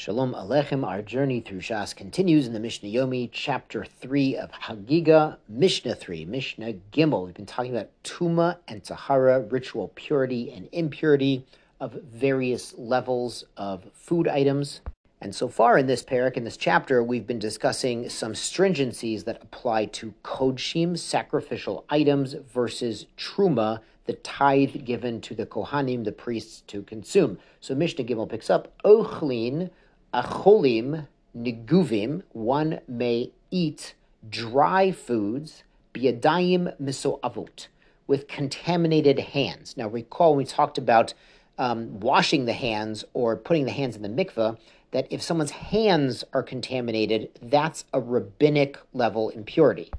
Shalom Alechem. Our journey through Shas continues in the Mishnah Yomi, chapter 3 of Chagigah, Mishnah 3, Mishnah Gimel. We've been talking about Tuma and Tahara, ritual purity and impurity of various levels of food items. And so far in this parak, in this chapter, we've been discussing some stringencies that apply to kodshim, sacrificial items, versus truma, the tithe given to the kohanim, the priests, to consume. So Mishnah Gimel picks up, ochlin acholim niguvim, one may eat dry foods, biadayim misoavot, with contaminated hands. Now recall we talked about um, washing the hands or putting the hands in the mikveh, that if someone's hands are contaminated, that's a rabbinic level impurity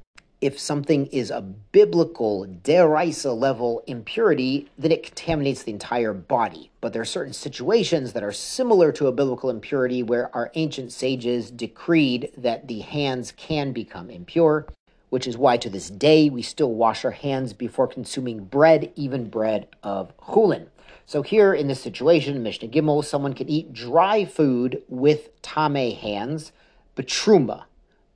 if something is a biblical deraisa level impurity, then it contaminates the entire body. But there are certain situations that are similar to a biblical impurity where our ancient sages decreed that the hands can become impure, which is why to this day we still wash our hands before consuming bread, even bread of chulin. So here in this situation, Mishnah Gimel, someone can eat dry food with tame hands, but truma,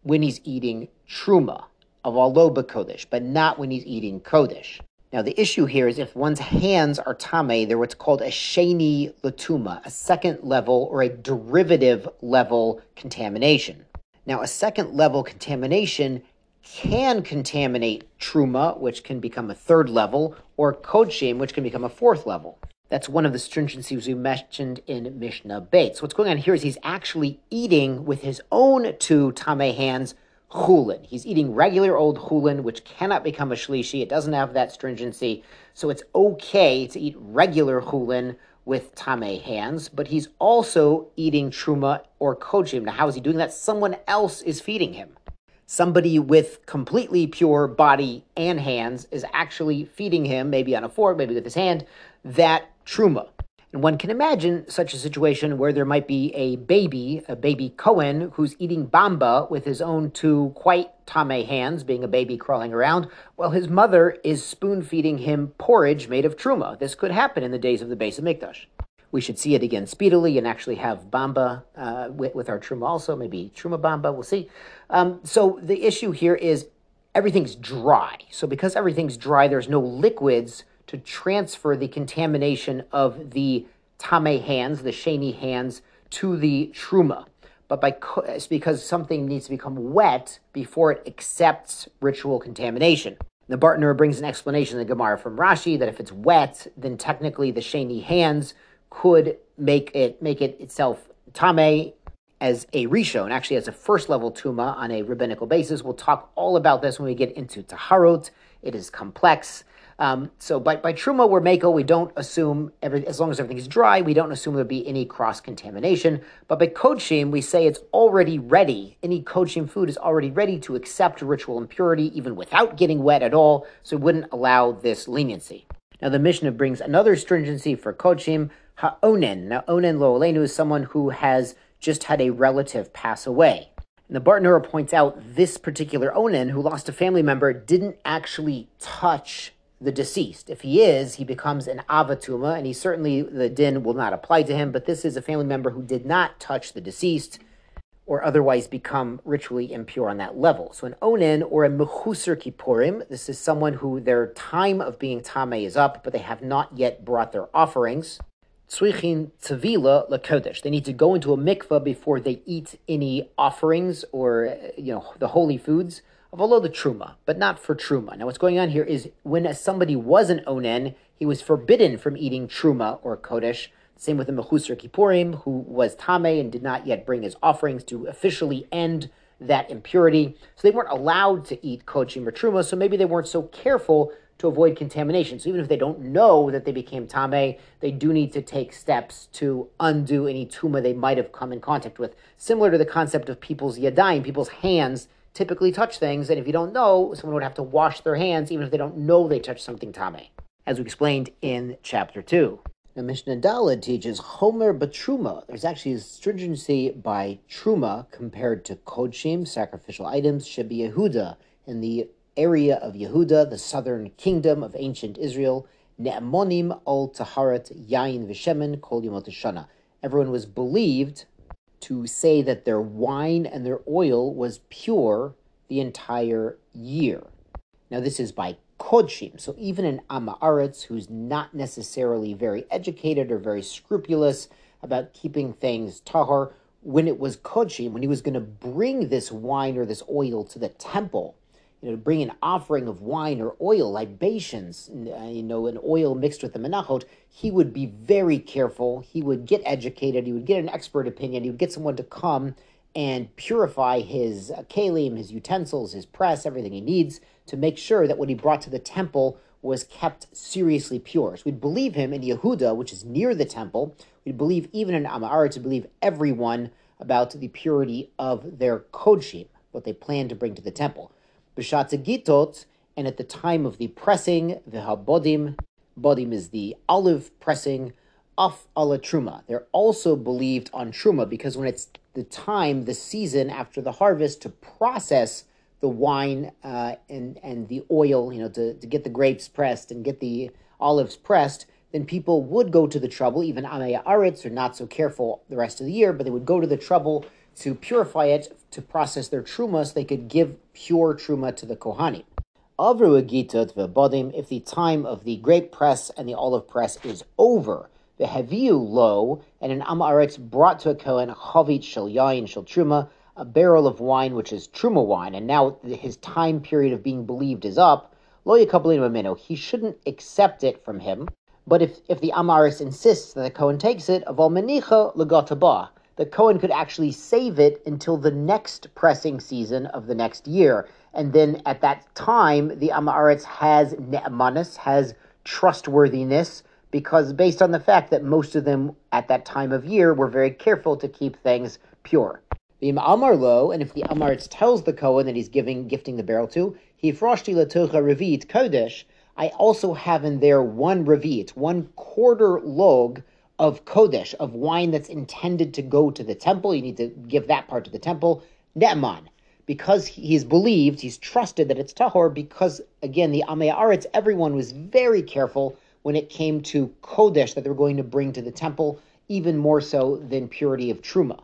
when he's eating truma of aloba kodesh, but not when he's eating kodesh. Now, the issue here is if one's hands are tame, they're what's called a sheni latuma, a second level or a derivative level contamination. Now, a second level contamination can contaminate truma, which can become a third level, or kodshim, which can become a fourth level. That's one of the stringencies we mentioned in Mishnah Beit. So what's going on here is he's actually eating with his own two tame hands chulin. He's eating regular old chulin, which cannot become a shlishi. It doesn't have that stringency. So it's okay to eat regular chulin with tame hands, but he's also eating truma or kodshim. Now, how is he doing that? Someone else is feeding him. Somebody with completely pure body and hands is actually feeding him, maybe on a fork, maybe with his hand, that truma. And one can imagine such a situation where there might be a baby, a baby Cohen, who's eating bamba with his own two quite tame hands, being a baby crawling around, while his mother is spoon feeding him porridge made of truma. This could happen in the days of the Beis Hamikdash. We should see it again speedily and actually have bamba uh, with, with, our truma also, maybe truma bamba, we'll see. Um, so the issue here is everything's dry. So because everything's dry, there's no liquids to transfer the contamination of the tame hands, the sheni hands, to the truma. But by it's because something needs to become wet before it accepts ritual contamination. The Bartenura brings an explanation in the Gemara from Rashi that if it's wet, then technically the sheni hands could make it make it itself tame as a rishon, actually as a first level tuma on a rabbinical basis. We'll talk all about this when we get into taharot. It is complex. Um, so by, by truma or mako, we don't assume, every, as long as everything is dry, we don't assume there'll be any cross-contamination. But by kodshim, we say it's already ready. Any kodshim food is already ready to accept ritual impurity, even without getting wet at all, so we wouldn't allow this leniency. Now the Mishnah brings another stringency for kodshim, ha'onen. Now onen lo is someone who has just had a relative pass away. And the Bartenura points out this particular onen who lost a family member didn't actually touch the deceased. If he is, he becomes an avatuma, and he certainly, the din will not apply to him, but this is a family member who did not touch the deceased or otherwise become ritually impure on that level. So an onen or a mechusar kippurim, this is someone who their time of being tame is up, but they have not yet brought their offerings. Tzrichin tavila lakodesh. They need to go into a mikvah before they eat any offerings or you know the holy foods although the truma, but not for truma. Now, what's going on here is when somebody was an onen, he was forbidden from eating truma or kodesh. Same with the mechusar kippurim, who was tame and did not yet bring his offerings to officially end that impurity. So they weren't allowed to eat kodshim or truma. So maybe they weren't so careful to avoid contamination. So even if they don't know that they became tame, they do need to take steps to undo any tuma they might have come in contact with. Similar to the concept of people's yadayim, people's hands typically touch things, and if you don't know, someone would have to wash their hands even if they don't know they touched something tame, as we explained in chapter 2. Now, Mishnah Daled teaches Homer Batruma. There's actually a stringency by Truma compared to Kodshim, sacrificial items, Shebi Yehuda, in the area of Yehuda, the southern kingdom of ancient Israel, Ne'amonim al Taharat Yain Vishemen Kol Yomot Everyone was believed to say that their wine and their oil was pure the entire year. Now, this is by Kodshim. So, even an Amaretz who's not necessarily very educated or very scrupulous about keeping things tahor, when it was Kodshim, when he was going to bring this wine or this oil to the temple, you know, to bring an offering of wine or oil, libations, uh, you know, an oil mixed with the menachot, he would be very careful. He would get educated. He would get an expert opinion. He would get someone to come and purify his uh, kalim, his utensils, his press, everything he needs to make sure that what he brought to the temple was kept seriously pure. So we'd believe him in Yehuda, which is near the temple. We'd believe even in Amar to believe everyone about the purity of their kodshim, what they plan to bring to the temple. B'shat Gitot, and at the time of the pressing, the habodim, bodim is the olive pressing, off ala truma. They're also believed on truma because when it's the time, the season after the harvest to process the wine uh, and and the oil, you know, to, to get the grapes pressed and get the olives pressed, then people would go to the trouble. Even Amaya Aretz are not so careful the rest of the year, but they would go to the trouble to purify it, to process their truma, so they could give pure truma to the Kohanim. Avru agitot v'bodim, if the time of the grape press and the olive press is over, the heviu lo, and an amaretz brought to a Kohen chavit shel yain shel truma, a barrel of wine which is truma wine, and now his time period of being believed is up, lo yakabelinu amino, he shouldn't accept it from him. But if, if the amaris insists that the Kohen takes it, aval menicha legataba, the Cohen could actually save it until the next pressing season of the next year. And then at that time, the Amaretz has ne'emanis, has trustworthiness, because based on the fact that most of them at that time of year were very careful to keep things pure. The Amar lo, and if the Amaretz tells the Kohen that he's giving gifting the barrel to, he froshti latocha revit kodesh. I also have in there one revit, one quarter log of kodesh, of wine that's intended to go to the temple. You need to give that part to the temple. Ne'man, because he's believed, he's trusted that it's tahor, because again, the Amei everyone was very careful when it came to kodesh that they were going to bring to the temple, even more so than purity of truma.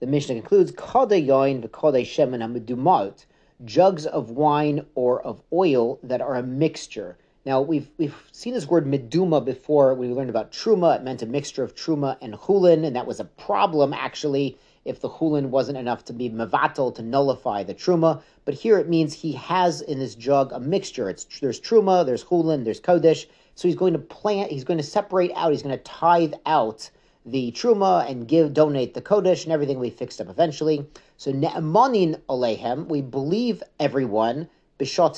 The Mishnah concludes, Kode yoin v'kode shemen hamedumot, jugs of wine or of oil that are a mixture. Now we've we've seen this word meduma before. We learned about truma. It meant a mixture of truma and chulin, and that was a problem actually if the chulin wasn't enough to be mevatel to nullify the truma. But here it means he has in his jug a mixture. It's there's truma, there's chulin, there's kodesh. So he's going to plant. He's going to separate out. He's going to tithe out the truma and give donate the kodesh and everything we fixed up eventually. So ne'emanin alehem. We believe everyone b'shot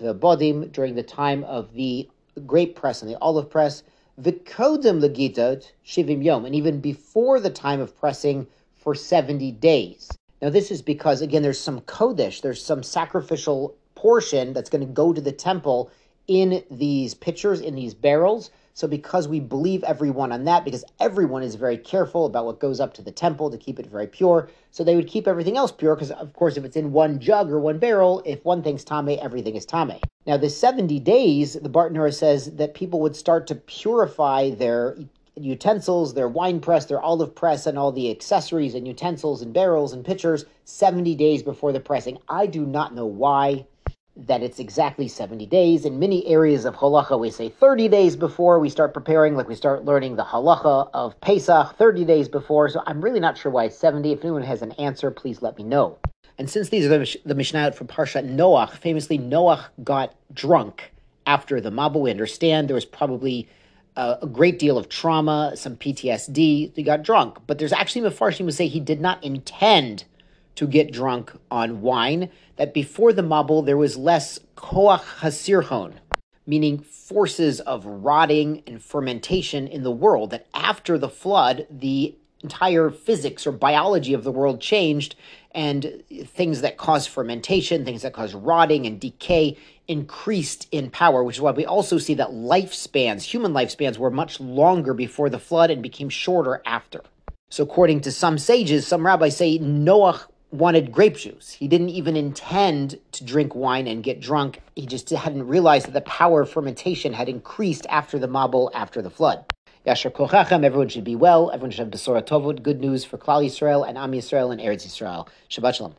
v'bodim during the time of the grape press and the olive press, v'kodem legitot shivim yom, and even before the time of pressing for 70 days. Now this is because, again, there's some kodesh, there's some sacrificial portion that's going to go to the temple in these pitchers, in these barrels, so, because we believe everyone on that, because everyone is very careful about what goes up to the temple to keep it very pure, so they would keep everything else pure. Because, of course, if it's in one jug or one barrel, if one thing's tame, everything is tame. Now, the 70 days, the Bartenura says that people would start to purify their utensils, their wine press, their olive press, and all the accessories and utensils and barrels and pitchers 70 days before the pressing. I do not know why that it's exactly 70 days. In many areas of halacha, we say 30 days before we start preparing, like we start learning the halacha of Pesach 30 days before. So I'm really not sure why it's 70. If anyone has an answer, please let me know. And since these are the, the Mishnah from Parshat Noach, famously Noach got drunk after the Mabul. We understand there was probably a, a great deal of trauma, some PTSD. He got drunk. But there's actually Mefarshim who say he did not intend to get drunk on wine, that before the Mabul there was less koach hasirhon, meaning forces of rotting and fermentation in the world, that after the flood, the entire physics or biology of the world changed, and things that cause fermentation, things that cause rotting and decay increased in power, which is why we also see that lifespans, human lifespans, were much longer before the flood and became shorter after. So, according to some sages, some rabbis say Noah wanted grape juice. He didn't even intend to drink wine and get drunk. He just hadn't realized that the power of fermentation had increased after the Mabul, after the flood. Yashar Kochachem, everyone should be well, everyone should have Besora Tovot, good news for Klal Yisrael and Am Yisrael and Eretz Yisrael. Shabbat Shalom.